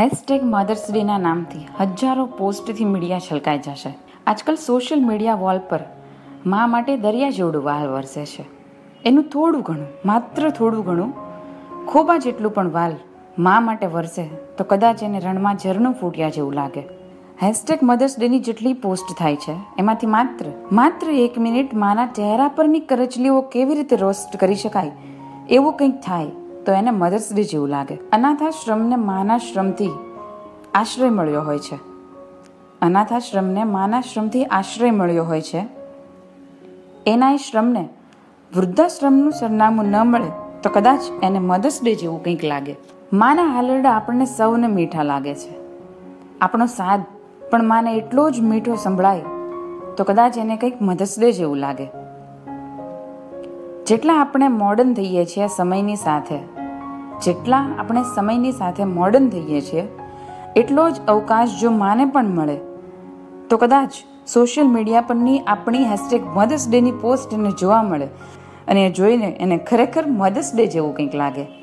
Hashtag mothers ડેના નામથી હજારો પોસ્ટથી media છલકાઈ જશે. આજકાલ સોશિયલ મીડિયા વોલ પર મા માટે દરિયા જેવડું વાલ વરસે છે. એનું થોડું ઘણું, માત્ર થોડું ઘણું, ખોબા જેટલું પણ વાલ મા માટે વરસે તો કદાચ એને રણમાં ઝરણું ફૂટ્યા જેવું લાગે. હેશટેગ મધર્સ ડેની જેટલી પોસ્ટ થાય છે, એમાંથી માત્ર માત્ર એક મિનિટ માના ચહેરા પરની કરચલીઓ કેવી રીતે રોસ્ટ કરી શકાય, એવું કંઈક થાય. તો એને મધર્સ ડે જેવું લાગે. અનાથાશ્રમને માના શ્રમથી આશ્રય મળ્યો હોય છે. અનાથાશ્રમને માના શ્રમથી આશ્રય મળ્યો હોય છે. એના શ્રમને વૃદ્ધાશ્રમનું સરનામું ન મળે તો કદાચ એને મધર્સ ડે જેવું કંઈક લાગે. માના હાલરડા આપણને સૌને મીઠા લાગે છે. આપણો સાદ પણ માને એટલો જ મીઠો સંભળાય તો કદાચ એને કંઈક મધર્સ ડે જેવું લાગે. જેટલા આપણે મોડર્ન થઈએ છીએ સમયની સાથે જેટલા આપણે સમયની સાથે મોડર્ન થઈએ છીએ, એટલો જ અવકાશ જો માને પણ મળે. તો કદાચ સોશિયલ મીડિયા પરની આપણી હેશટેગ મધર્સ ડેની પોસ્ટ એને જોવા મળે. અને જોઈને એને ખરેખર મધર્સ ડે જેવું કંઈક લાગે.